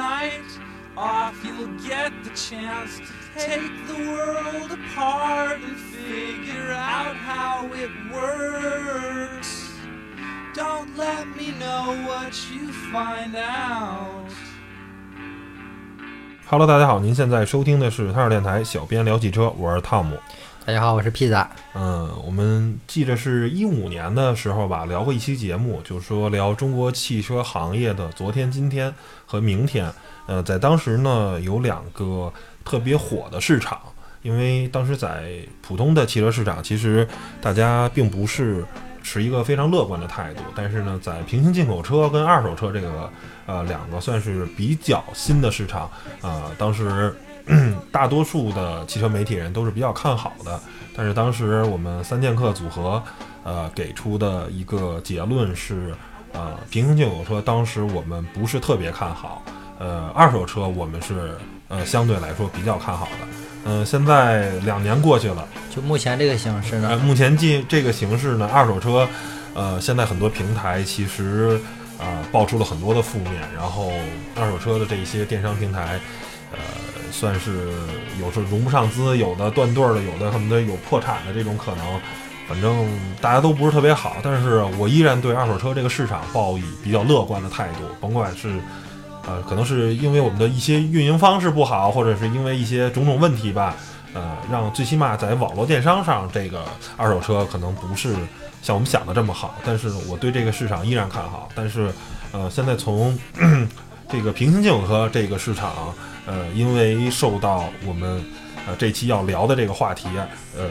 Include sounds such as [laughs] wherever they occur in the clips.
night off, you'll get the chance to take the world apart and figure out how it works. Don't let me know what you find out. Hello，大家好，您现在收听的是汤尔电台，小编聊汽车，我是汤姆。大家好，我是披萨。嗯，我们记得是一五年的时候吧，聊过一期节目，就是说聊中国汽车行业的昨天、今天和明天。呃，在当时呢，有两个特别火的市场，因为当时在普通的汽车市场，其实大家并不是持一个非常乐观的态度。但是呢，在平行进口车跟二手车这个呃两个算是比较新的市场，呃，当时 [clears throat] 大多数的汽车媒体人都是比较看好的。但是当时我们三剑客组合呃给出的一个结论是，呃，平行进口车当时我们不是特别看好。呃，二手车我们是呃相对来说比较看好的。嗯、现在两年过去了，就目前这个形势呃，呢，目前进这个形势呢，二手车，呃，现在很多平台其实啊、呃爆出了很多的负面，然后二手车的这些电商平台，呃，算是有时候融不上资，有的断队儿的，有的恨不得有破产的这种可能。反正大家都不是特别好，但是我依然对二手车这个市场抱以比较乐观的态度，甭管是。呃，可能是因为我们的一些运营方式不好，或者是因为一些种种问题吧，呃，让最起码在网络电商上，这个二手车可能不是像我们想的这么好。但是我对这个市场依然看好。但是，呃，现在从这个 [clears throat] 平行进口车这个市场，呃，因为受到我们呃这期要聊的这个话题啊，呃，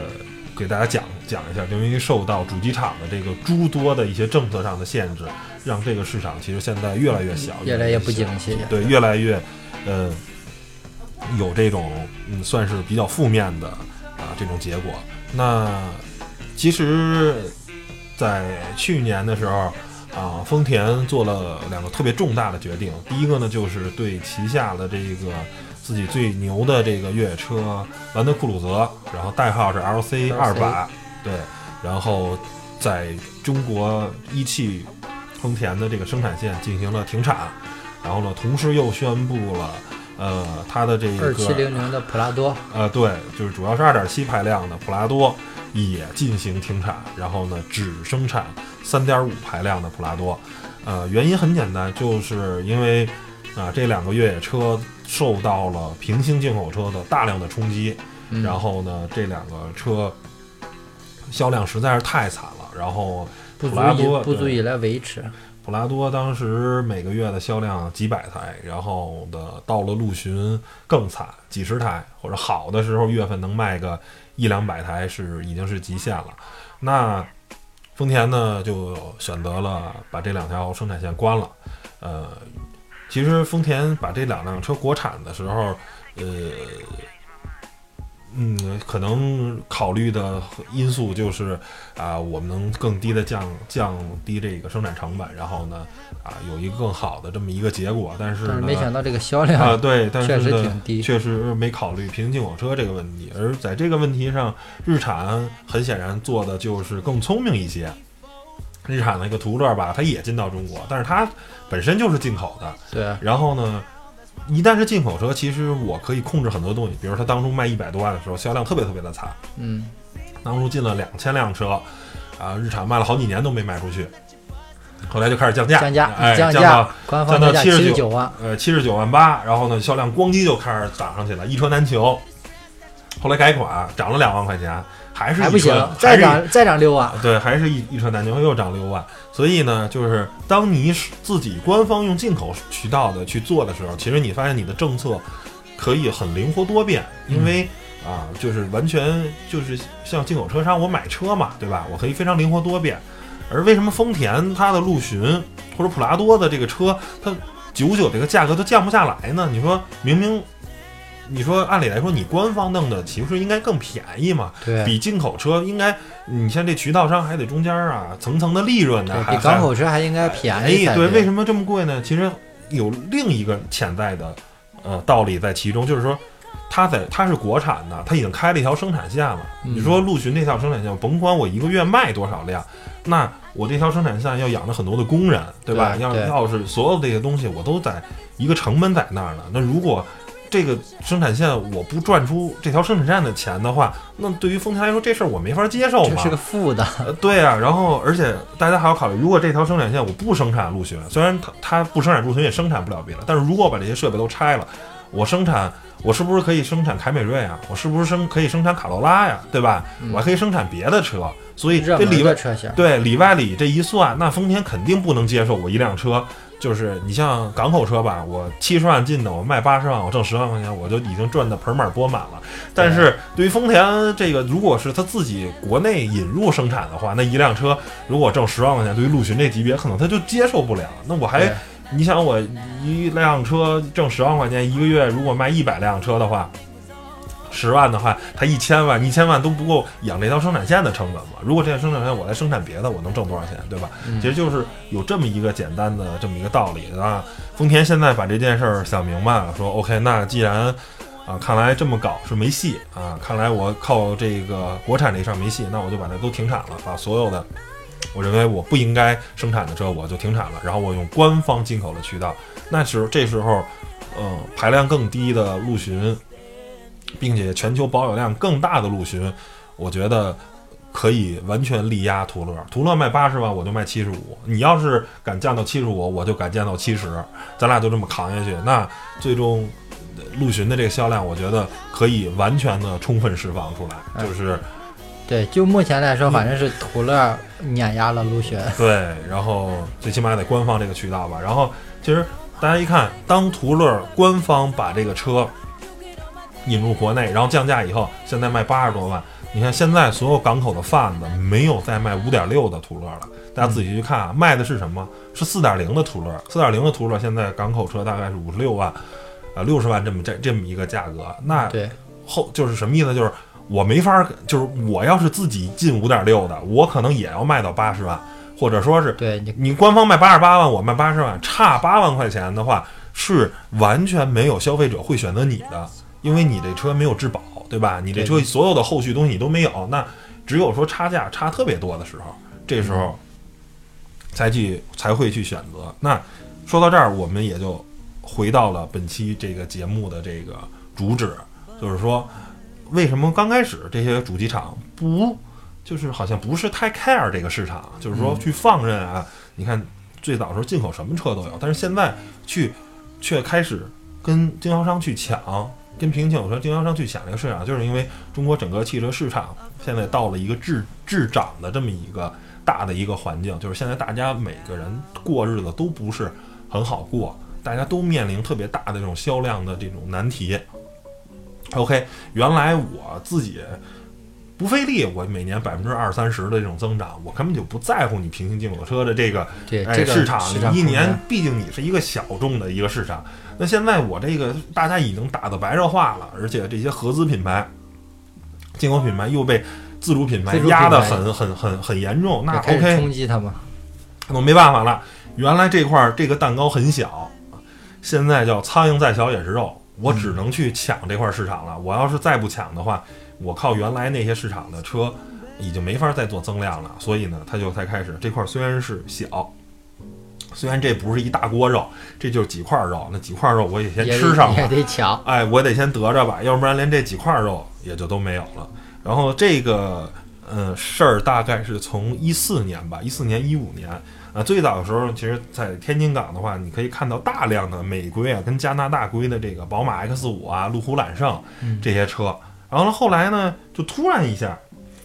给大家讲讲一下，因为受到主机厂的这个诸多的一些政策上的限制，让这个市场其实现在越来越小，越来越不景气。对，越来越，呃，有这种嗯，算是比较负面的啊这种结果。那其实，在去年的时候啊，丰田做了两个特别重大的决定。第一个呢，就是对旗下的这个自己最牛的这个越野车兰德酷路泽，然后代号是 LC 二百，对，然后在中国一汽丰田的这个生产线进行了停产，然后呢，同时又宣布了，呃，它的这个二七零零的普拉多，呃，对，就是主要是二点七排量的普拉多也进行停产，然后呢，只生产三点五排量的普拉多。呃，原因很简单，就是因为啊、这两个越野车受到了平行进口车的大量的冲击，嗯然后呢，这两个车销量实在是太惨了，然后普拉多不足以来维持。普拉多当时每个月的销量几百台，然后的到了陆巡更惨，几十台，或者好的时候月份能卖个一两百台是已经是极限了。那丰田呢就选择了把这两条生产线关了。呃，其实丰田把这两辆车国产的时候，呃。嗯，可能考虑的因素就是啊，我们能更低的降降低这个生产成本，然后呢，啊，有一个更好的这么一个结果。但是但是呢，没想到这个销量啊，量对，但是确实呢挺低确实没考虑平行进口车这个问题。而在这个问题上，日产很显然做的就是更聪明一些。日产的一个途乐吧，它也进到中国，但是它本身就是进口的。对然后呢，一旦是进口车，其实我可以控制很多东西，比如它当初卖一百多万的时候，销量特别特别的惨。嗯，当初进了两千辆车，啊，日产卖了好几年都没卖出去，后来就开始降价，降价哎，降降到，官方降到七十九万，呃七十九万八，然后呢销量咣叽就开始涨上去了，一车难求。后来改款涨了两万块钱，还是还不行再涨再涨六万，对，还是一一车难求，又涨六万。所以呢，就是当你自己官方用进口渠道的去做的时候，其实你发现你的政策可以很灵活多变，因为、啊，就是完全就是像进口车商，我买车嘛，对吧？我可以非常灵活多变。而为什么丰田它的陆巡或者普拉多的这个车，它九九这个价格都降不下来呢？你说明明。你说，按理来说，你官方弄的岂不是应该更便宜嘛？对，比进口车应该，你像这渠道商还得中间啊层层的利润呢，比港口车还应该便宜哎，对，为什么这么贵呢？其实有另一个潜在的呃道理在其中，就是说它在它是国产的，它已经开了一条生产线了。嗯你说陆巡这条生产线，甭管我一个月卖多少辆，那我这条生产线要养着很多的工人，对吧？要要是所有这些东西我都在一个成本在那儿呢，那如果这个生产线我不赚出这条生产线的钱的话，那对于丰田来说这事儿我没法接受嘛。这是个负的，呃，对啊，然后而且大家还要考虑，如果这条生产线我不生产陆巡，虽然它它不生产陆巡也生产不了别的，但是如果我把这些设备都拆了，我生产我是不是可以生产凯美瑞啊？我是不是生可以生产卡罗拉呀？对吧？我还可以生产别的车，所以这里外。对里外里这一算，那丰田肯定不能接受我一辆车。就是你像港口车吧，我七十万进的，我卖八十万，我挣十万块钱，我就已经赚得盆满钵满了。但是对于丰田这个，如果是他自己国内引入生产的话，那一辆车如果挣十万块钱，对于陆巡这级别，可能他就接受不了。那我还，你想我一辆车挣十万块钱，一个月如果卖一百辆车的话，十万的话，它一千万，一千万都不够养这条生产线的成本嘛。如果这条生产线我来生产别的，我能挣多少钱，对吧？嗯其实就是有这么一个简单的这么一个道理啊。丰田现在把这件事儿想明白了，说 OK，那既然啊，看来这么搞是没戏啊，看来我靠这个国产这事儿没戏，那我就把它都停产了，把所有的我认为我不应该生产的车我就停产了，然后我用官方进口的渠道。那时候这时候，嗯、排量更低的陆巡，并且全球保有量更大的陆巡，我觉得可以完全力压途乐。途乐卖八十万，我就卖七十五。你要是敢降到七十五，我就敢降到七十，咱俩就这么扛下去。那最终呃陆巡的这个销量，我觉得可以完全的充分释放出来，嗯就是。对，就目前来说，反正是途乐碾压了陆巡。[laughs] 对，然后最起码得官方这个渠道吧。然后其实大家一看，当途乐官方把这个车引入国内，然后降价以后，现在卖八十多万。你看现在所有港口的贩子没有再卖五点六的途乐了，大家仔细去看啊，卖的是什么？是四点零的途乐。四点零的途乐现在港口车大概是五十六万，啊六十万这么这这么一个价格。那对，后就是什么意思？就是我没法儿，就是我要是自己进五点六的，我可能也要卖到八十万，或者说是对你你官方卖八十八万，我卖八十万，差八万块钱的话，是完全没有消费者会选择你的，因为你这车没有质保，对吧？你这车所有的后续东西你都没有，那只有说差价差特别多的时候，这时候才去才会去选择。那说到这儿，我们也就回到了本期这个节目的这个主旨，就是说，为什么刚开始这些主机厂不，就是好像不是太 care 这个市场，就是说去放任啊？你看最早的时候进口什么车都有，但是现在去却开始跟经销商去抢，跟平行进口车经销商去抢这个市场，就是因为中国整个汽车市场现在到了一个滞滞涨的这么一个大的一个环境，就是现在大家每个人过日子都不是很好过，大家都面临特别大的这种销量的这种难题。OK，原来我自己不费力，我每年百分之二三十的这种增长，我根本就不在乎你平行进口车的这个哎，这个市场一年，毕竟你是一个小众的一个市场。那现在我这个大家已经打的白热化了，而且这些合资品牌、进口品牌又被自主品牌压得很很很很严重，那 OK，冲击他们。那没办法了。原来这块儿这个蛋糕很小，现在叫苍蝇再小也是肉，我只能去抢这块市场了。我要是再不抢的话，我靠原来那些市场的车已经没法再做增量了。所以呢，他就才开始这块虽然是小，虽然这不是一大锅肉，这就是几块肉，那几块肉我也先吃上吧也。得抢，哎，我得先得着吧，要不然连这几块肉也就都没有了。然后这个呃事儿大概是从一四年吧，一四年一五年啊，最早的时候，其实在天津港的话，你可以看到大量的美规啊跟加拿大规的这个宝马 X 五啊、路虎揽胜嗯这些车。然后呢，后来呢，就突然一下，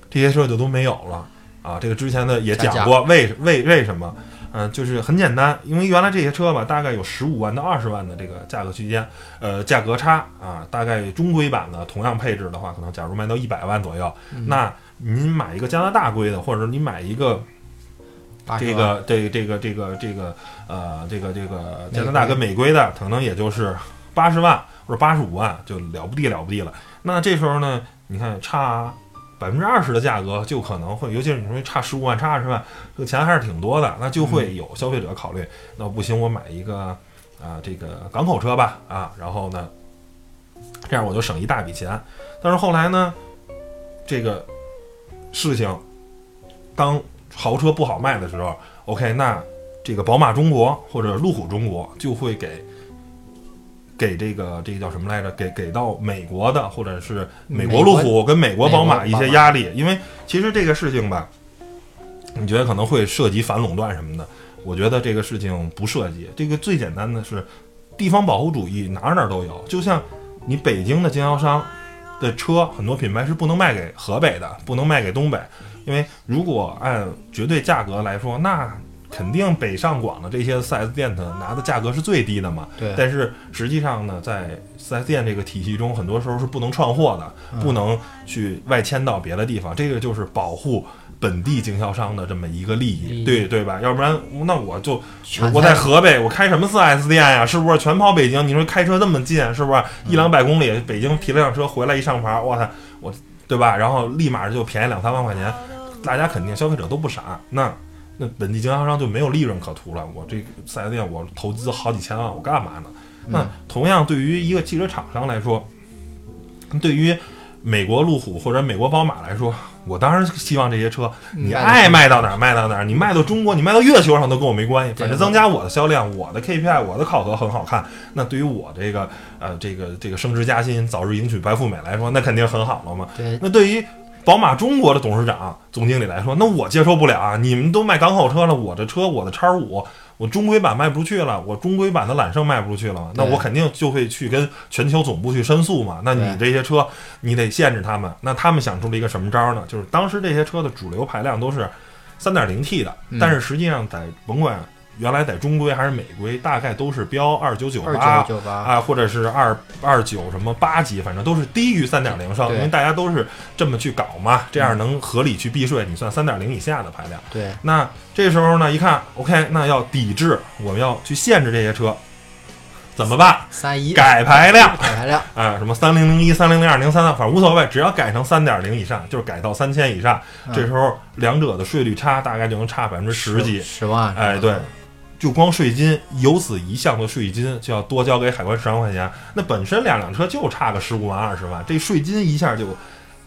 这些车就都没有了啊。这个之前的也讲过，为为为什么？嗯、就是很简单，因为原来这些车吧，大概有十五万到二十万的这个价格区间，呃，价格差啊，大概中规版的同样配置的话，可能假如卖到一百万左右，嗯那您买一个加拿大规的，或者说你买一个80这个这这个这个这个呃这个这个加拿大跟美规的，可能也就是八十万或者八十五万，就了不地了不地了。那这时候呢，你看差百分之二十的价格，就可能会，尤其是你说差十五万、差二十万，这个钱还是挺多的，那就会有消费者考虑，那不行，我买一个啊这个港口车吧啊，然后呢，这样我就省一大笔钱。但是后来呢，这个事情当豪车不好卖的时候，OK，那这个宝马中国或者路虎中国就会给给这个这个叫什么来着？给给到美国的或者是美国路虎跟美国宝马一些压力，因为其实这个事情吧，你觉得可能会涉及反垄断什么的，我觉得这个事情不涉及。这个最简单的是地方保护主义，哪儿哪儿都有。就像你北京的经销商的车，很多品牌是不能卖给河北的，不能卖给东北，因为如果按绝对价格来说，那肯定北上广的这些 4S 店的拿的价格是最低的嘛。对，但是实际上呢，在 4S 店这个体系中，很多时候是不能串货的，不能去外迁到别的地方。这个就是保护本地经销商的这么一个利益，对对吧？要不然那我就我在河北，我开什么 4S 店呀？是不是全跑北京？你说开车那么近，是不是一两百公里？北京提了辆车回来一上牌，我操，我对吧？然后立马就便宜两三万块钱，大家肯定消费者都不傻，那。那本地经销商就没有利润可图了。我这四 S 店我投资好几千万，我干嘛呢？那同样对于一个汽车厂商来说，对于美国路虎或者美国宝马来说，我当然希望这些车你爱卖到哪儿卖到哪儿，你卖到中国，你卖到月球上都跟我没关系，反正增加我的销量，我的 KPI，我的考核很好看。那对于我这个呃这个这个升职加薪、早日迎娶白富美来说，那肯定很好了嘛。对那对于宝马中国的董事长、总经理来说，那我接受不了啊！你们都卖港口车了，我的车，我的叉五，我中规版卖不出去了，我中规版的揽胜卖不出去了，那我肯定就会去跟全球总部去申诉嘛。那你这些车，你得限制他们。那他们想出了一个什么招呢？就是当时这些车的主流排量都是三点零 T 的，嗯但是实际上在甭管原来在中规还是美规，大概都是标2998二九九八，啊，或者是二二九什么八级，反正都是低于三点零升，因为大家都是这么去搞嘛，这样能合理去避税，你算三点零以下的排量。对，那这时候呢，一看，OK，那要抵制，我们要去限制这些车，怎么办？三一。改排量。改排量，啊，什么三零零一、三零零二、零三三，反正无所谓，只要改成三点零以上，就是改到三千以上，嗯。这时候两者的税率差大概就能差百分之十几。十万，哎，对，就光税金，由此一项的税金就要多交给海关十万块钱。那本身两辆车就差个十五万二十万，这税金一下就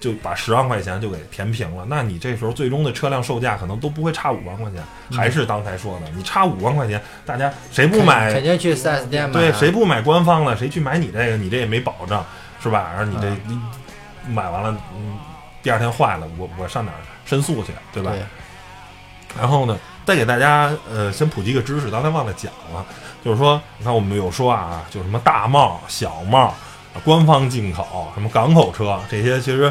就把十万块钱就给填平了。那你这时候最终的车辆售价可能都不会差五万块钱，还是刚才说的，你差五万块钱，大家谁不买肯？定去 4S 店买啊，对，谁不买官方的，谁去买你这个？你这也没保障，是吧？然后你这、嗯你买完了，嗯，第二天坏了，我我上哪儿申诉去，对吧？对，然后呢，再给大家呃先普及一个知识，刚才忘了讲了，就是说，你看我们有说啊，就什么大贸、小贸、啊官方进口、什么港口车这些，其实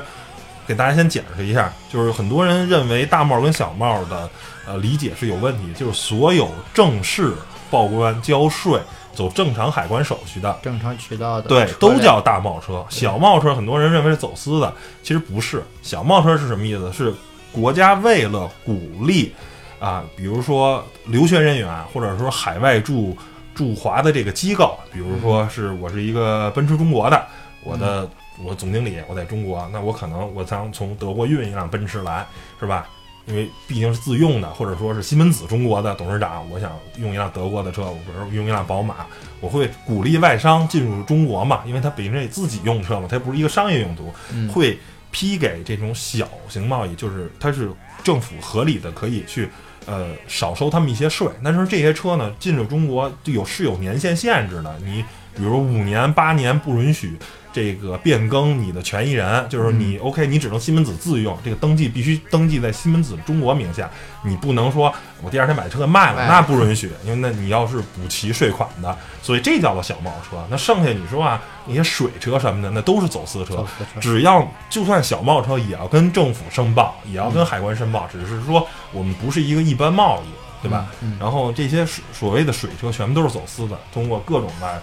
给大家先解释一下，就是很多人认为大贸跟小贸的呃理解是有问题，就是所有正式报关交税。走正常海关手续的，正常渠道的对，都叫大贸车。小贸车很多人认为是走私的，其实不是。小贸车是什么意思？是国家为了鼓励啊，比如说留学人员，或者说海外驻驻华的这个机构，比如说是我是一个奔驰中国的，我的我总经理我在中国，那我可能我想从德国运一辆奔驰来，是吧？因为毕竟是自用的，或者说是西门子中国的董事长，我想用一辆德国的车，我比如用一辆宝马，我会鼓励外商进入中国嘛，因为它本身也自己用车嘛，它不是一个商业用途，嗯。会批给这种小型贸易，就是它是政府合理的可以去呃少收他们一些税。但是这些车呢进入中国就有是有年限限制的，你比如五年八年不允许。这个变更你的权益人，就是你、OK，你只能西门子自用，这个登记必须登记在西门子中国名下，你不能说我第二天把车卖了，卖了那不允许，因为那你要是补齐税款的，所以这叫做小贸车。那剩下你说啊，那些水车什么的，那都是走私车，私车，只要就算小贸车也要跟政府申报，也要跟海关申报，只是说我们不是一个一般贸易，对吧？嗯？然后这些所所谓的水车全部都是走私的，通过各种的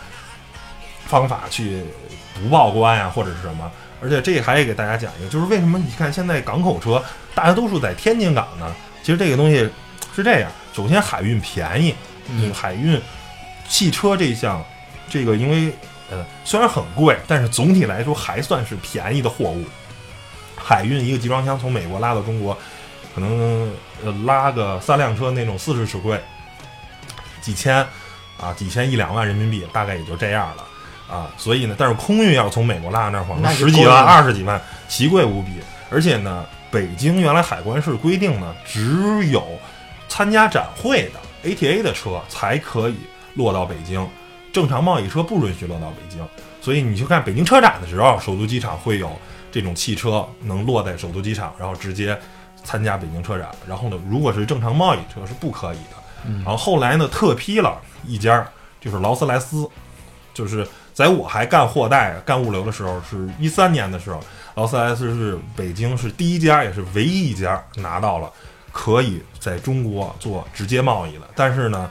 方法去不报关呀、或者是什么。而且这还给大家讲一个，就是为什么你看现在港口车大家都是在天津港呢？其实这个东西是这样，首先海运便宜，嗯海运汽车这项，这个因为呃虽然很贵，但是总体来说还算是便宜的货物。海运一个集装箱从美国拉到中国，可能呃拉个三辆车那种四十尺柜，几千啊几千一两万人民币，大概也就这样了啊。所以呢，但是空运要从美国拉到那儿，可能那十几万、二十几万，奇贵无比。而且呢，北京原来海关是规定呢，只有参加展会的 ATA 的车才可以落到北京，正常贸易车不允许落到北京。所以你去看北京车展的时候，首都机场会有这种汽车能落在首都机场，然后直接参加北京车展。然后呢，如果是正常贸易车是不可以的。然后后来呢，特批了一家，就是劳斯莱斯，就是在我还干货代、干物流的时候，是一三年的时候，劳斯莱斯是北京是第一家，也是唯一一家拿到了可以在中国做直接贸易的。但是呢，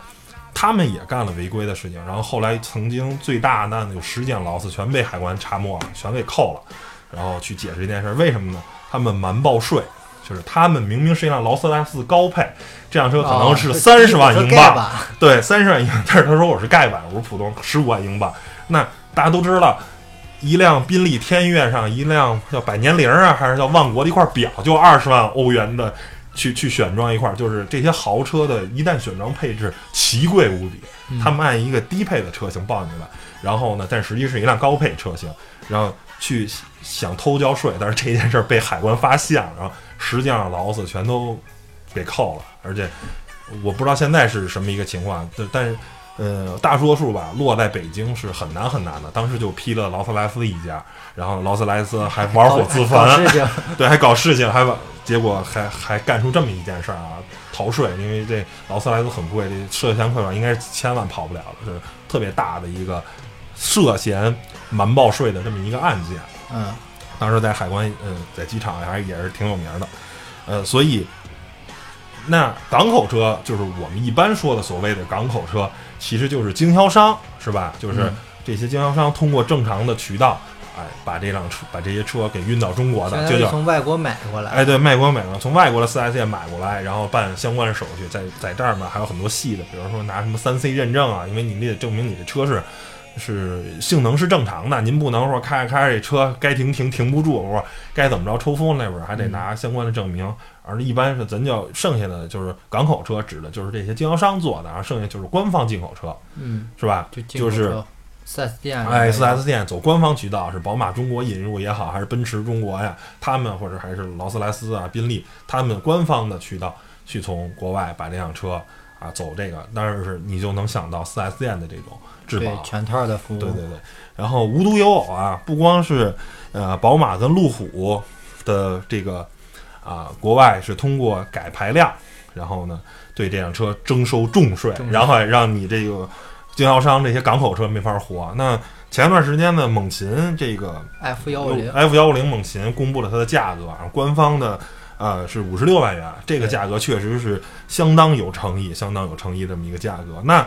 他们也干了违规的事情。然后后来曾经最大的有十件劳斯全被海关查没了，全给扣了。然后去解释这件事，为什么呢？他们瞒报税。就是他们明明是一辆劳斯莱斯高配，这辆车可能是三十万英镑，对，三十万英镑。但是他说我是盖板，我是普通十五万英镑。那大家都知道，一辆宾利天越上一辆叫百年灵啊，还是叫万国的一块表，就二十万欧元的去去选装一块，就是这些豪车的一旦选装配置奇贵无比。他们按一个低配的车型报进来，然后呢，但实际是一辆高配车型，然后去想偷交税，但是这件事被海关发现了，然后。实际上，劳斯全都给扣了，而且我不知道现在是什么一个情况，但是呃，大多数吧落在北京是很难很难的。当时就批了劳斯莱斯一家，然后劳斯莱斯还玩火自焚，[laughs] 对，还搞事情，还把结果还还干出这么一件事儿啊，逃税，因为这劳斯莱斯很贵，这涉嫌亏本应该是千万跑不了的，是特别大的一个涉嫌瞒报税的这么一个案件。嗯。当时在海关，嗯，在机场还也是挺有名的，呃，所以那港口车就是我们一般说的所谓的港口车，其实就是经销商，是吧？就是这些经销商通过正常的渠道，哎，把这辆车把这些车给运到中国的，就叫从外国买过来。哎，对，卖国买过，从外国的四 S 店买过来，然后办相关的手续，在在这儿嘛还有很多细的，比如说拿什么三 C 认证啊，因为你得证明你的车是。是性能是正常的，您不能说开着开着这车该停停停不住，或者该怎么着抽风那会儿还得拿相关的证明。而一般是咱叫剩下的就是港口车，指的就是这些经销商做的，然后剩下就是官方进口车，嗯，是吧？就是四 S 店，哎，四 S 店走官方渠道，是宝马中国引入也好，还是奔驰中国呀，他们或者还是劳斯莱斯啊、宾利，他们官方的渠道去从国外把这辆车啊走这个，当然是你就能想到四 S 店的这种。质保全套的服务，对对对。然后无独有偶啊，不光是呃宝马跟路虎的这个啊，国外是通过改排量，然后呢对这辆车征收重税，然后让你这个经销商这些港口车没法活。那前段时间呢，猛禽这个 F 幺五零 F 幺五零猛禽公布了它的价格，官方的呃是五十六万元，这个价格确实是相当有诚意，相当有诚意这么一个价格。那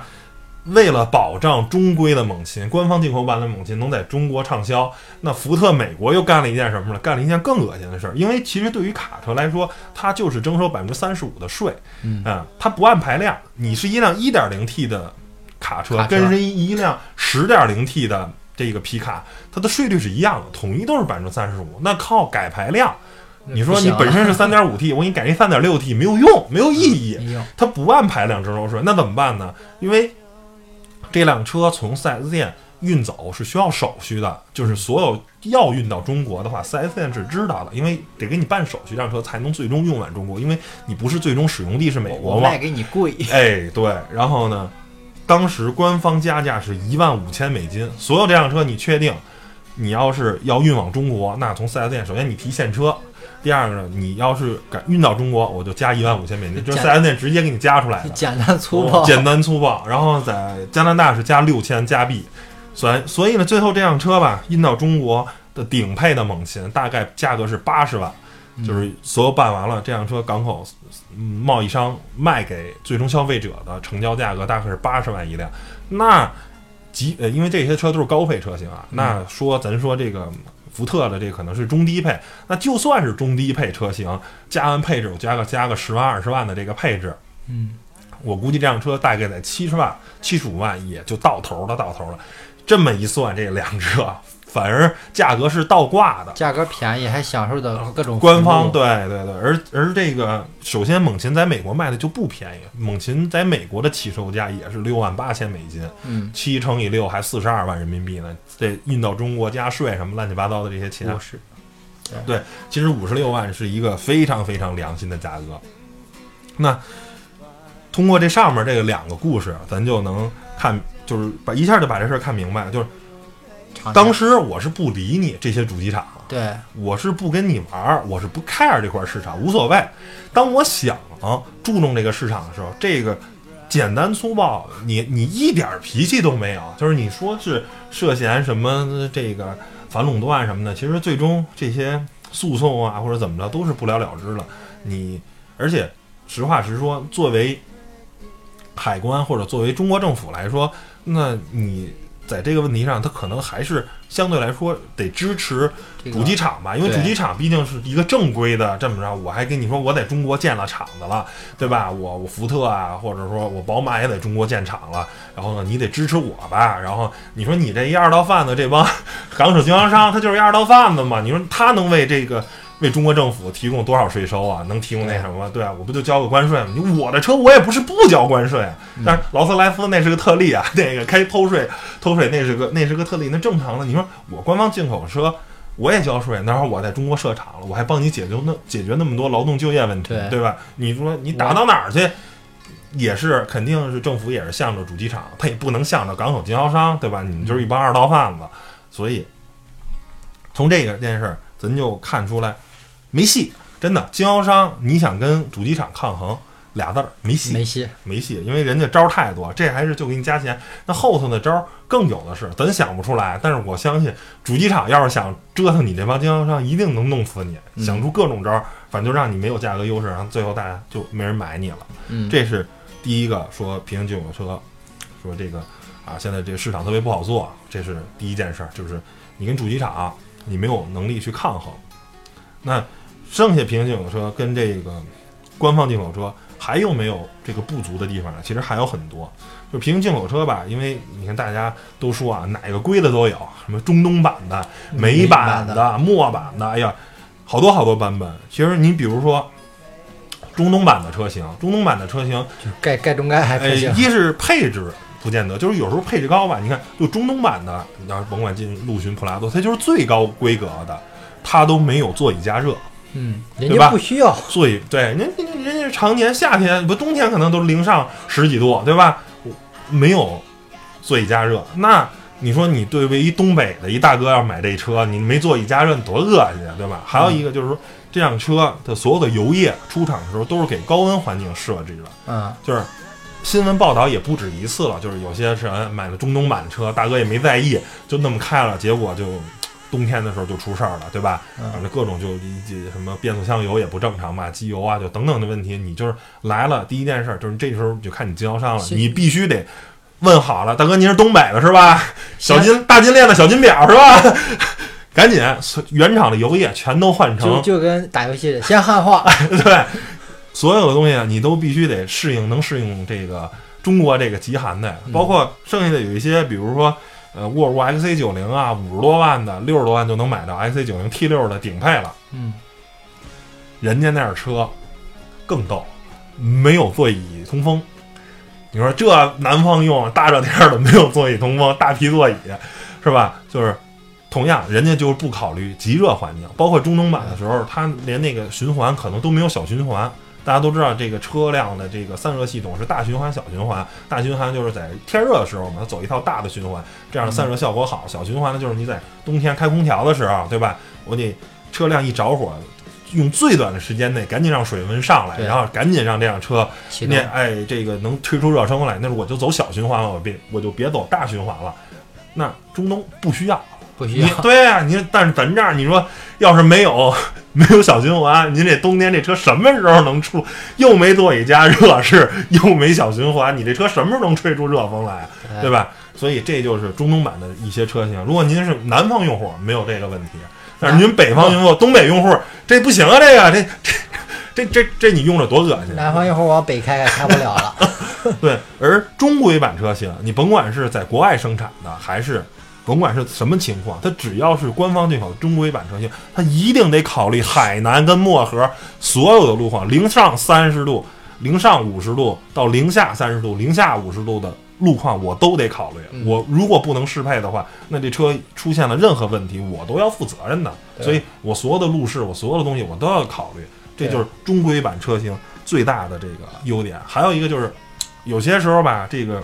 为了保障中规的猛禽，官方进口版的猛禽能在中国畅销，那福特美国又干了一件什么呢？干了一件更恶心的事儿。因为其实对于卡车来说，它就是征收百分之三十五的税，嗯，它不按排量。你是一辆一点零 T 的卡车，跟人一辆十点零 T 的这个皮卡，它的税率是一样的，统一都是百分之三十五。那靠改排量，你说你本身是三点五 T，我给你改成三点六 T，没有用，没有意义。它不按排量征收税，那怎么办呢？因为这辆车从 4S 店运走是需要手续的，就是所有要运到中国的话，4S 店是知道的，因为得给你办手续，这辆车才能最终运往中国，因为你不是最终使用地是美国嘛。卖给你贵。[laughs] 哎，对。然后呢，当时官方加价是一万五千美金，所有这辆车你确定，你要是要运往中国，那从 4S 店首先你提现车。第二个呢，你要是敢运到中国，我就加一万五千美金，就是四 S 店直接给你加出来的，简单粗暴，简单粗暴。然后在加拿大是加六千加币，所所以呢，最后这辆车吧，运到中国的顶配的猛禽，大概价格是八十万，就是所有办完了，这辆车港口贸易商卖给最终消费者的成交价格大概是八十万一辆。那极呃，因为这些车都是高配车型啊，那说咱说这个。福特的这可能是中低配，那就算是中低配车型，加完配置，我加个加个十万二十万的这个配置，嗯，我估计这辆车大概在七十万、七十五万也就到头了，到头了。这么一算，这两者。反而价格是倒挂的，价格便宜还享受的各种官方对对对，而而这个首先猛禽在美国卖的就不便宜，猛禽在美国的起售价也是六万八千美金，嗯，七乘以六还四十二万人民币呢，这运到中国加税什么乱七八糟的这些钱，是，对，其实五十六万是一个非常非常良心的价格。那通过这上面这个两个故事，咱就能看，就是把一下就把这事儿看明白。就是长当时我是不理你这些主机厂，对我是不跟你玩儿，我是不 care 这块市场，无所谓。当我想注重这个市场的时候，这个简单粗暴，你你一点儿脾气都没有，就是你说是涉嫌什么这个反垄断什么的，其实最终这些诉讼啊或者怎么着都是不了了之了。你而且实话实说，作为海关或者作为中国政府来说，那你在这个问题上，他可能还是相对来说得支持主机厂吧，因为主机厂毕竟是一个正规的，这么着，我还跟你说我在中国建了厂子了，对吧？我我福特啊，或者说我宝马也在中国建厂了，然后呢，你得支持我吧。然后你说你这一二道贩子，这帮 [laughs] 港口经销商，他就是一二道贩子嘛？你说他能为这个为中国政府提供多少税收啊？能提供那什么？对啊，我不就交个关税吗？你我的车我也不是不交关税啊，但是劳斯莱斯那是个特例啊，那个开偷税偷税那是个那是个特例，那正常的。你说我官方进口车。我也交税，然后我在中国设厂了，我还帮你解决那解决那么多劳动就业问题，对对吧？你说你打到哪儿去，也是肯定是政府也是向着主机厂，他也不能向着港口经销商，对吧？你们就是一帮二道贩子，所以从这个件事儿，咱就看出来没戏，真的，经销商你想跟主机厂抗衡，俩字儿没戏，没戏，没戏，因为人家招儿太多，这还是就给你加钱。那后头的招儿更有的是，咱想不出来。但是我相信主机厂要是想折腾你这帮经销商，一定能弄死你，嗯想出各种招儿，反正就让你没有价格优势，然后最后大家就没人买你了。嗯，这是第一个说平行进口车，说这个啊，现在这个市场特别不好做，这是第一件事儿，就是你跟主机厂你没有能力去抗衡。那剩下平行进口车跟这个官方进口车还有没有这个不足的地方呢？其实还有很多。就平行进口车吧，因为你看大家都说啊，哪个规的都有，什么中东版的、美版的，墨版的，哎呀，好多好多版本。其实你比如说中东版的车型，中东版的车型，就盖盖中盖还呃，不行，一是配置不见得，就是有时候配置高吧。你看，就中东版的，你要是甭管进陆巡、普拉多，它就是最高规格的，它都没有座椅加热。嗯，人对吧家不需要，座椅对，人人人家常年夏天不冬天可能都零上十几度，对吧？没有座椅加热，那你说你对于一东北的一大哥要买这车，你没座椅加热，你多恶心啊，对吧？还有一个就是说，这辆车的所有的油液出厂的时候都是给高温环境设置的，嗯，就是新闻报道也不止一次了，就是有些人买了中东版的车，大哥也没在意，就那么开了，结果就冬天的时候就出事儿了，对吧？嗯。反正各种就一什么变速箱油也不正常吧，机油啊，就等等的问题，你就是来了，第一件事儿就是这时候就看你经销商了，你必须得问好了，大哥您是东北的是吧？小金大金链子小金表是吧？[laughs] 赶紧原厂的油液全都换成就就跟打游戏的，先汉化，[laughs] 对，所有的东西啊，你都必须得适应，能适应这个中国这个极寒的，嗯。包括剩下的有一些，比如说呃沃尔沃 XC 九零啊，五十多万的，六十多万就能买到 XC 九零 T 六的顶配了，嗯，人家那样车更逗，没有座椅通风。你说这南方用大热天的没有座椅通风，大皮座椅是吧？就是同样，人家就是不考虑极热环境，包括中东版的时候，它连那个循环可能都没有小循环。大家都知道，这个车辆的这个散热系统是大循环、小循环。大循环就是在天热的时候嘛，它走一套大的循环，这样散热效果好。小循环呢，就是你在冬天开空调的时候，对吧？我得车辆一着火，用最短的时间内赶紧让水温上来，然后赶紧让这辆车那哎，这个能推出热风来，那我就走小循环了，我别我就别走大循环了。那中东不需要，你不需要，对呀、你但是咱这儿你说要是没有 [laughs] 没有小循环，您这冬天这车什么时候能出？又没座椅加热是，又没小循环，你这车什么时候能吹出热风来，对吧？所以这就是中东版的一些车型。如果您是南方用户，没有这个问题，但是您北方用户、东北用户，这不行啊！这个这这这这这你用着多恶心！南方用户往北开开开不了了，[laughs] 对，而中规版车型，你甭管是在国外生产的，还是甭管是什么情况，它只要是官方进口的中规版车型，它一定得考虑海南跟漠河所有的路况，零上三十度、零上五十度到零下三十度、零下五十度的路况我都得考虑。嗯我如果不能适配的话，那这车出现了任何问题，我都要负责任的。所以我所有的路试，我所有的东西我都要考虑。这就是中规版车型最大的这个优点。还有一个就是，有些时候吧，这个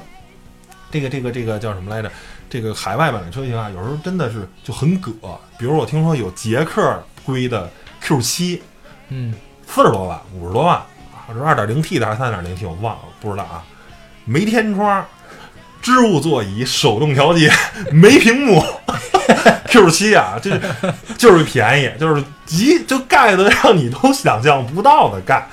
这个这个这个叫什么来着？这个海外版的车型啊，有时候真的是就很葛。比如我听说有捷克规的 Q 七，嗯，四十多万、五十多万，啊，是二点零 T 的还是三点零 T，我忘了，不知道啊。没天窗，织物座椅，手动调节，[laughs] 没屏幕。[laughs] Q 七啊，这就是便宜，就是极就盖的让你都想象不到的盖，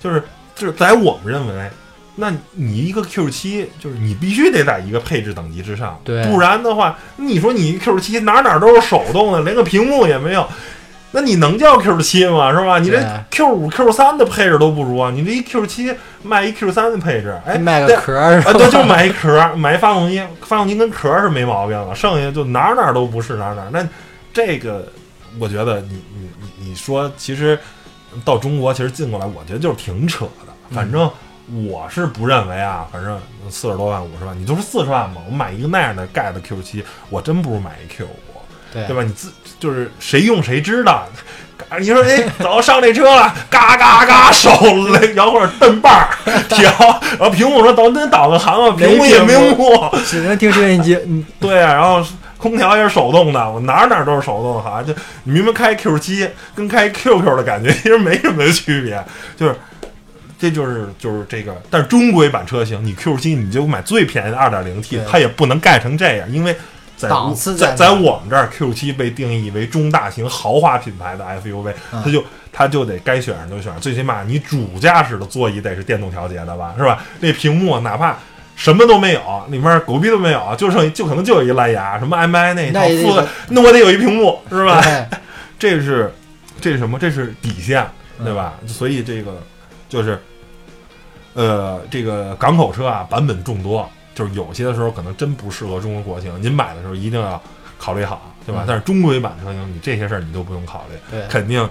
就是就是在我们认为，那你一个 Q 七就是你必须得在一个配置等级之上，对不然的话，你说你 Q 七哪哪都是手动的，连个屏幕也没有。那你能叫 Q 七吗？是吧？你这 Q 五、Q 三的配置都不如啊！你这一 Q 七卖一 Q 三的配置，哎，卖对个壳儿是啊，吧？对，就买一壳儿，买一发动机，发动机跟壳儿是没毛病了，剩下就哪儿哪儿都不是哪儿哪儿。那这个，我觉得你你你你说，其实到中国其实进过来，我觉得就是挺扯的。反正我是不认为啊，反正四十多万、五十万，你就是四十万嘛，我买一个那样的盖的 Q 七，我真不如买一 Q 五。对对吧？你自就是谁用谁知道。你说哎，走上这车了，嘎嘎嘎，手雷摇或者蹬把儿调，然后屏幕说导那导个航啊，屏幕也没没屏幕，只能听收音机。嗯，对啊，然后空调也是手动的，我哪儿哪儿都是手动的，好像就你明明开 Q 七跟开 QQ 的感觉其实没什么区别，就是。这就是就是这个，但是中规版车型，你 Q 七你就买最便宜的二点零 T，它也不能盖成这样，因为在在在在我们这儿 Q 七被定义为中大型豪华品牌的 SUV，嗯它就它就得该选上就选上，最起码你主驾驶的座椅得是电动调节的吧，是吧？那屏幕哪怕什么都没有，里面狗逼都没有，就剩就可能就有一蓝牙，什么 MI 那一套那也得附的，那我得有一屏幕，是吧？[laughs] 这是这是什么？这是底线，嗯对吧？所以这个就是，呃，这个港口车啊，版本众多，就是有些的时候可能真不适合中国国情，您买的时候一定要考虑好，对吧？嗯但是中规版车型，你这些事儿你都不用考虑，肯定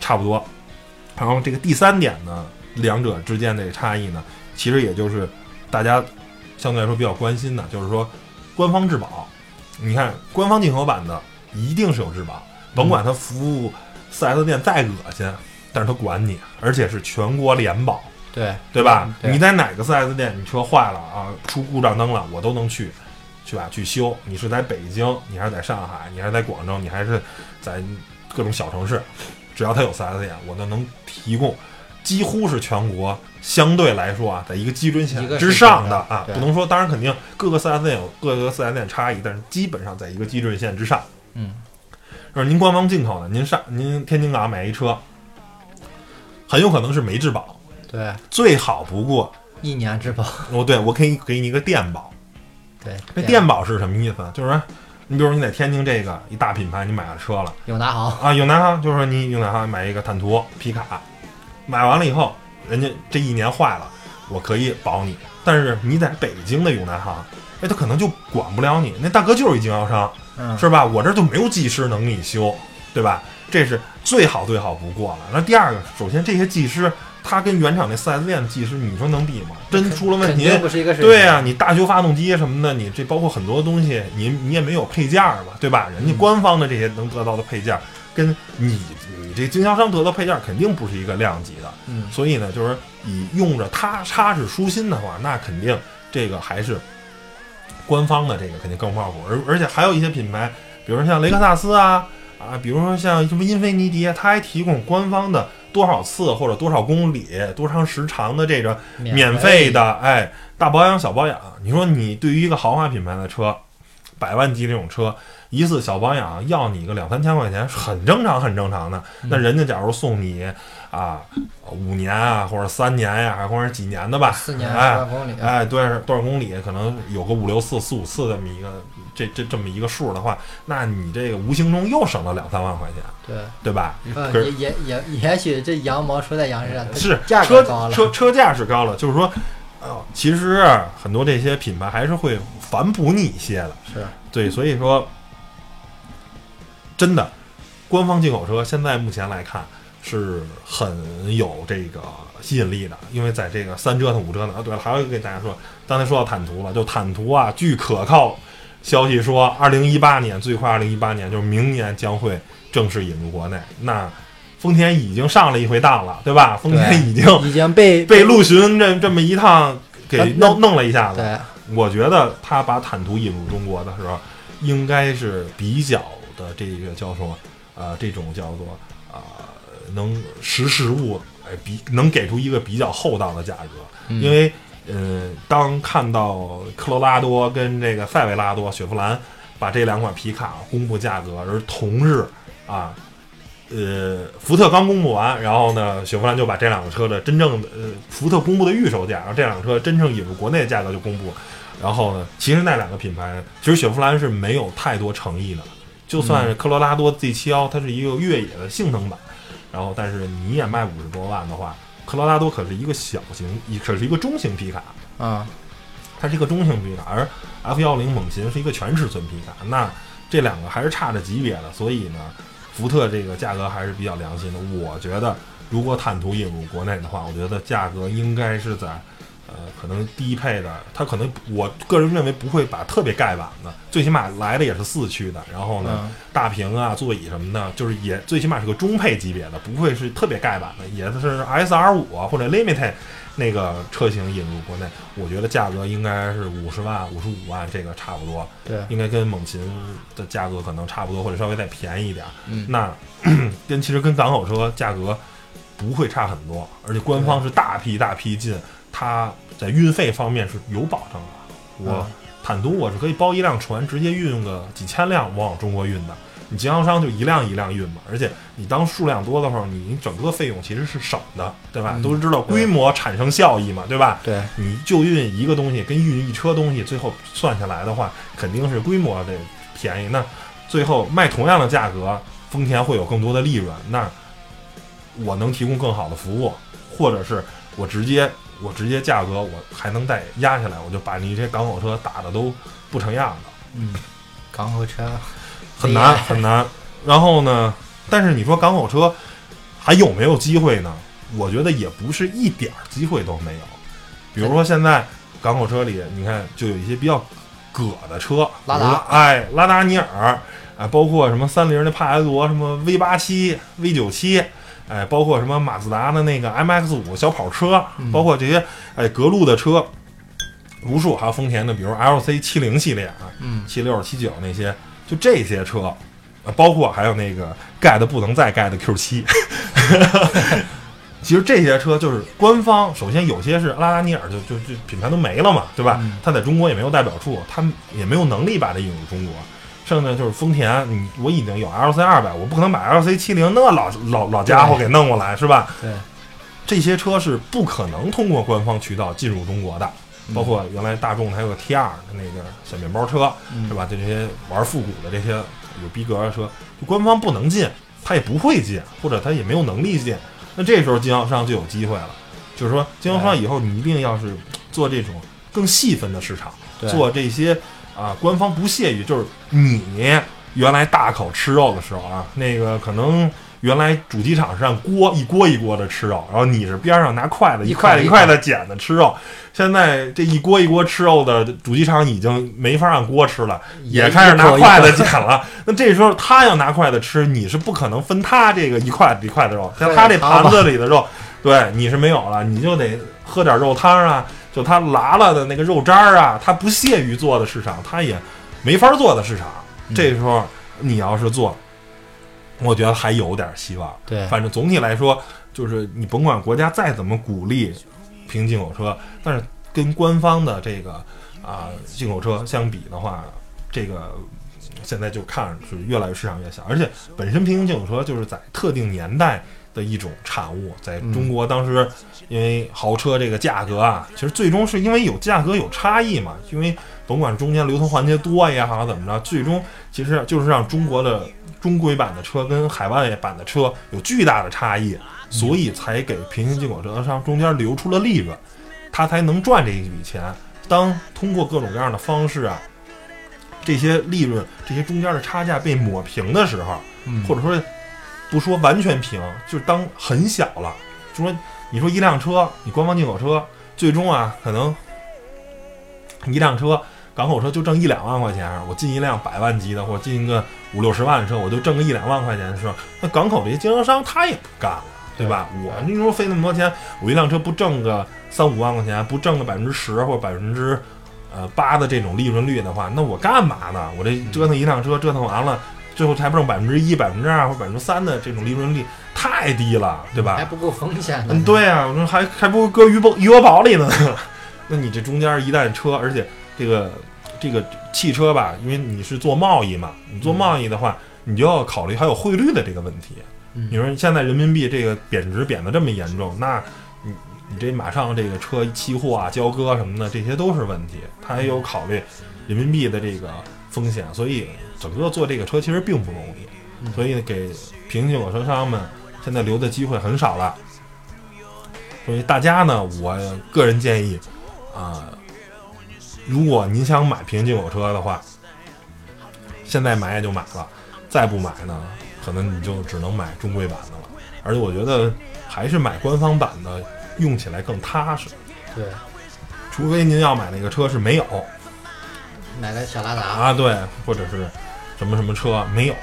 差不多。然后这个第三点呢，两者之间的差异呢，其实也就是大家相对来说比较关心的，就是说官方质保。你看官方进口版的一定是有质保，甭管它服务四 S 店再恶心，但是他管你，而且是全国联保，对对吧？你在哪个 4S 店，你车坏了啊，出故障灯了，我都能去，去吧去修。你是在北京，你还是在上海，你还是在广州，你还是在各种小城市，只要他有 4S 店，我都能提供。几乎是全国相对来说啊，在一个基准线之上的啊，不能说，当然肯定各个四 S 店有各个四 S 店差异，但是基本上在一个基准线之上。嗯，就是您官方进口的，您上您天津港买一车，很有可能是没质保，对，最好不过。一年质保，哦，对我可以给你一个电保。对，那电保是什么意思？就是说，你比如说你在天津这个一大品牌，你买了车了。永达行，啊，永达行就是说你永达行买一个坦途皮卡，买完了以后，人家这一年坏了，我可以保你。但是你在北京的永达行，哎，他可能就管不了你，那大哥就是一经销商，嗯，是吧？我这儿就没有技师能给你修，对吧？这是最好最好不过了。那第二个，首先这些技师，他跟原厂那 4S 店的技师，你说能比吗？真出了问题，不是一个水平。对呀、你大修发动机什么的，你这包括很多东西，你你也没有配件儿嘛，对吧？人家嗯官方的这些能得到的配件儿，跟你你这经销商得到配件儿肯定不是一个量级的。嗯，所以呢，就是你用着它踏实舒心的话，那肯定这个还是官方的这个肯定更靠谱。而而且还有一些品牌，比如说像雷克萨斯啊啊，比如说像什么英菲尼迪，它还提供官方的多少次或者多少公里、多长时长的这个免费的，哎，大保养、小保养。你说你对于一个豪华品牌的车，百万级这种车，一次小保养要你个两三千块钱，很正常、很正常的。那人家假如送你啊五年啊，或者三年呀、或者几年的吧，四年哎多少公里？哎，对多少公里，可能有个五六次、四五次这么一个这这这么一个数的话，那你这个无形中又省了两三万块钱，对，对吧？呃，可是也也也也许这羊毛出在羊身上，是价车格高了，车车价是高了，就是说，呃，其实啊很多这些品牌还是会反哺你一些的，是对，所以说，真的，官方进口车现在目前来看是很有这个吸引力的，因为在这个三折腾五折腾啊，对了，还要给大家说，刚才说到坦途了，就坦途啊，巨可靠消息说，二零一八年最快二零一八年就是明年将会正式引入国内。那丰田已经上了一回当了，对吧？丰田已经已经被被陆巡这这么一趟给弄弄了一下子。对我觉得他把坦途引入中国的时候，应该是比较的这个叫做呃这种叫做呃能识时务，哎比能给出一个比较厚道的价格，嗯因为呃当看到科罗拉多跟这个塞维拉多雪佛兰把这两款皮卡公布价格，而同日啊。呃，福特刚公布完，然后呢，雪佛兰就把这两个车的真正的呃，福特公布的预售价，然后这两个车真正引入国内的价格就公布。然后呢，其实那两个品牌，其实雪佛兰是没有太多诚意的。就算是科罗拉多 Z 7 1它是一个越野的性能版，然后但是你也卖五十多万的话，科罗拉多可是一个小型，可是一个中型皮卡，啊，它是一个中型皮卡，而 F 1 0猛禽是一个全尺寸皮卡，那这两个还是差着级别的，所以呢，福特这个价格还是比较良心的。我觉得，如果坦途引入国内的话，我觉得价格应该是在，呃，可能低配的，它可能我个人认为不会把特别盖板的，最起码来的也是四驱的，然后呢，嗯。大屏啊、座椅什么的，就是也最起码是个中配级别的，不会是特别盖板的，也是 S R 五啊或者 Limited 那个车型引入国内，我觉得价格应该是五十万、五十五万，这个差不多，对，应该跟猛禽的价格可能差不多，或者稍微再便宜一点。嗯。那 [clears throat] 跟其实跟港口车价格不会差很多，而且官方是大批大批进，它在运费方面是有保证的。我嗯坦途我是可以包一辆船，直接运个几千辆往中国运的。你经销商就一辆一辆运嘛，而且你当数量多的时候，你整个费用其实是省的，对吧？嗯都知道规模产生效益嘛，对吧？对，你就运一个东西，跟运一车东西，最后算下来的话，肯定是规模得便宜。那最后卖同样的价格，丰田会有更多的利润。那我能提供更好的服务，或者是我直接我直接价格我还能再压下来，我就把你这些港口车打的都不成样子。嗯，港口车很难很难。然后呢，但是你说港口车还有没有机会呢？我觉得也不是一点儿机会都没有。比如说现在港口车里，你看就有一些比较葛的车，拉达哎，拉达尼尔，哎，包括什么三菱的帕埃罗，什么 V 八七、V 九七。哎，包括什么马自达的那个 MX 五小跑车，嗯包括这些哎格路的车，无数，还有丰田的，比如 LC 七零系列啊，嗯七六、七九那些，就这些车，呃，包括还有那个盖的不能再盖的 Q 七。[laughs] 其实这些车就是官方，首先有些是拉达尼尔就就就品牌都没了嘛，对吧？嗯它在中国也没有代表处，它也没有能力把它引入中国。剩下就是丰田，你我已经有 LC 二百，我不可能把 LC 七零那老老老家伙给弄过来，是吧？对，这些车是不可能通过官方渠道进入中国的，包括原来大众还有个 T 二的那个小面包车，嗯是吧？就这些玩复古的这些有逼格的车，就官方不能进，他也不会进，或者他也没有能力进。那这时候经销商就有机会了，就是说经销商以后你一定要是做这种更细分的市场，对做这些啊，官方不屑于就是你原来大口吃肉的时候啊，那个可能原来主机厂是按锅一锅一锅的吃肉，然后你是边上拿筷子一一筷子一块一块筷子捡的吃肉。现在这一锅一锅吃肉的主机厂已经没法按锅吃了，也开始拿筷子捡了。那这时候他要拿筷子吃，你是不可能分他这个一筷子一筷子肉，像他这盘子里的肉，对你是没有了，你就得喝点肉汤啊，就他拉了的那个肉渣儿啊，他不屑于做的市场，他也没法做的市场。这时候你要是做，我觉得还有点希望。对，反正总体来说，就是你甭管国家再怎么鼓励平行进口车，但是跟官方的这个啊、进口车相比的话，这个现在就看是越来越市场越小，而且本身平行进口车就是在特定年代的一种产物，在中国当时因为豪车这个价格啊，其实最终是因为有价格有差异嘛，因为甭管中间流通环节多也好怎么着，最终其实就是让中国的中规版的车跟海外版的车有巨大的差异，所以才给平行进口车商中间留出了利润，他才能赚这一笔钱。当通过各种各样的方式啊，这些利润、这些中间的差价被抹平的时候，嗯或者说不说完全平，就是当很小了，就说你说一辆车，你官方进口车，最终啊，可能一辆车港口车就挣一两万块钱，我进一辆百万级的，或者进一个五六十万的车，我就挣个一两万块钱的时候，那港口这些经销商他也不干了，对吧？我你说费那么多钱，我一辆车不挣个三五万块钱，不挣个百分之十或者百分之呃八的这种利润率的话，那我干嘛呢？我这折腾一辆车折腾完了，最后才不挣百分之一、百分之二或百分之三的这种利润率，太低了，对吧？还不够风险呢。嗯，对啊，我说还还不如搁余额余额宝里呢。[laughs] 那你这中间一旦车，而且这个这个汽车吧，因为你是做贸易嘛，你做贸易的话，你就要考虑还有汇率的这个问题。嗯你说现在人民币这个贬值贬得这么严重，那你你这马上这个车期货啊、交割什么的，这些都是问题。它也有考虑人民币的这个风险，所以整个做这个车其实并不容易。嗯所以给平行进口车商们现在留的机会很少了。所以大家呢，我个人建议，啊、如果您想买平行进口车的话，现在买也就买了，再不买呢，可能你就只能买中规版的了。而且我觉得还是买官方版的用起来更踏实，对，除非您要买那个车是没有买个小拉达，啊，对，或者是什么什么车没有。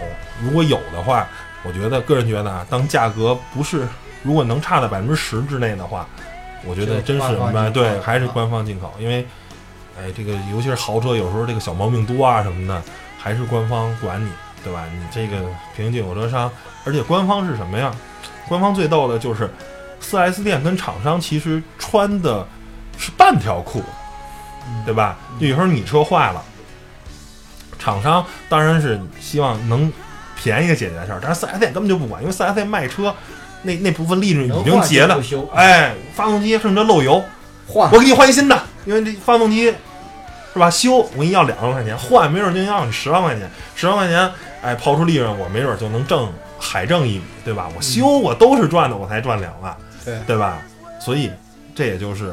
如果有的话，我觉得个人觉得啊，当价格不是如果能差在百分之十之内的话，我觉得真是对，还是啊官方进口，因为哎，这个尤其是豪车，有时候这个小毛病多啊什么的，还是官方管你，对吧？你这个平行进口车商，而且官方是什么呀？官方最逗的就是 4S 店跟厂商其实穿的是半条裤，嗯对吧？就有时候你车坏了，厂商当然是希望能便宜的解决事儿，但是 4S 店根本就不管，因为 4S 店卖车那那部分利润已经结了哎，发动机甚至漏油，换我给你换一新的，因为这发动机是吧？修我给你要两万块钱，换没准就要你十万块钱，十万块钱，哎，抛出利润，我没准就能挣海挣一笔，对吧？我修我都是赚的，我才赚两万，对对吧？所以这也就是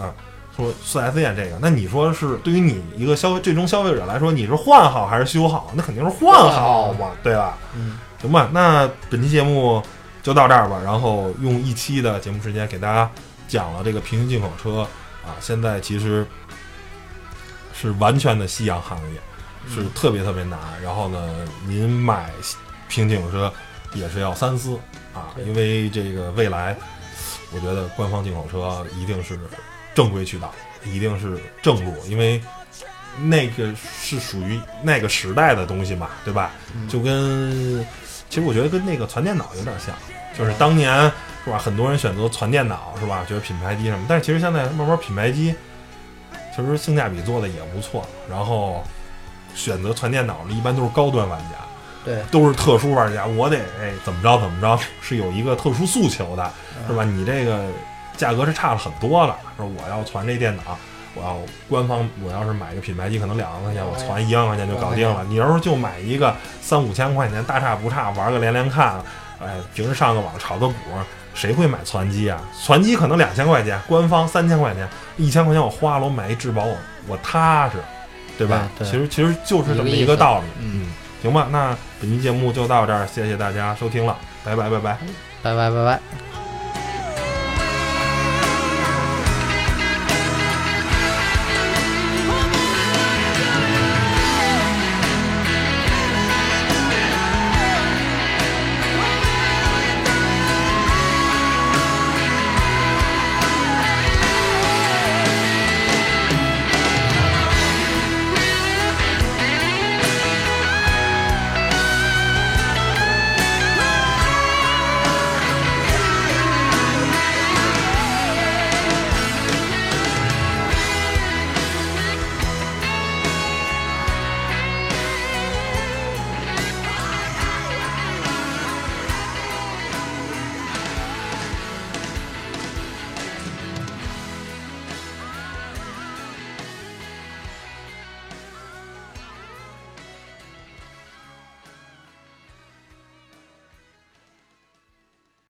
啊，说四 S 店这个，那你说是对于你一个消费最终消费者来说，你是换好还是修好？那肯定是换好嘛，对吧？嗯，行吧，那本期节目就到这儿吧。然后用一期的节目时间给大家讲了这个平行进口车啊，现在其实是完全的夕阳行业，是特别特别难。然后呢，您买平行进口车也是要三思啊，因为这个未来，我觉得官方进口车一定是正规渠道，一定是正路，因为。那个是属于那个时代的东西嘛，对吧？嗯就跟其实我觉得跟那个传电脑有点像，就是当年是吧，很多人选择传电脑是吧，觉得品牌机什么，但是其实现在慢慢品牌机其实性价比做的也不错，然后选择传电脑的一般都是高端玩家，对，都是特殊玩家，我得哎怎么着怎么着，是有一个特殊诉求的，嗯是吧？你这个价格是差了很多了，说我要攒这电脑。我要官方，我要是买个品牌机，可能两万块钱，我攒一万块钱就搞定了。你要是就买一个三五千块钱，大差不差，玩个连连看，哎，平时上个网炒个股，谁会买攒机啊？攒机可能两千块钱，官方三千块钱，一千块钱我花了，我买一质保，我我踏实，对吧？对对其实其实就是这么一个道理。嗯，行吧，那本期节目就到这儿，谢谢大家收听了，拜拜拜拜。拜拜拜拜。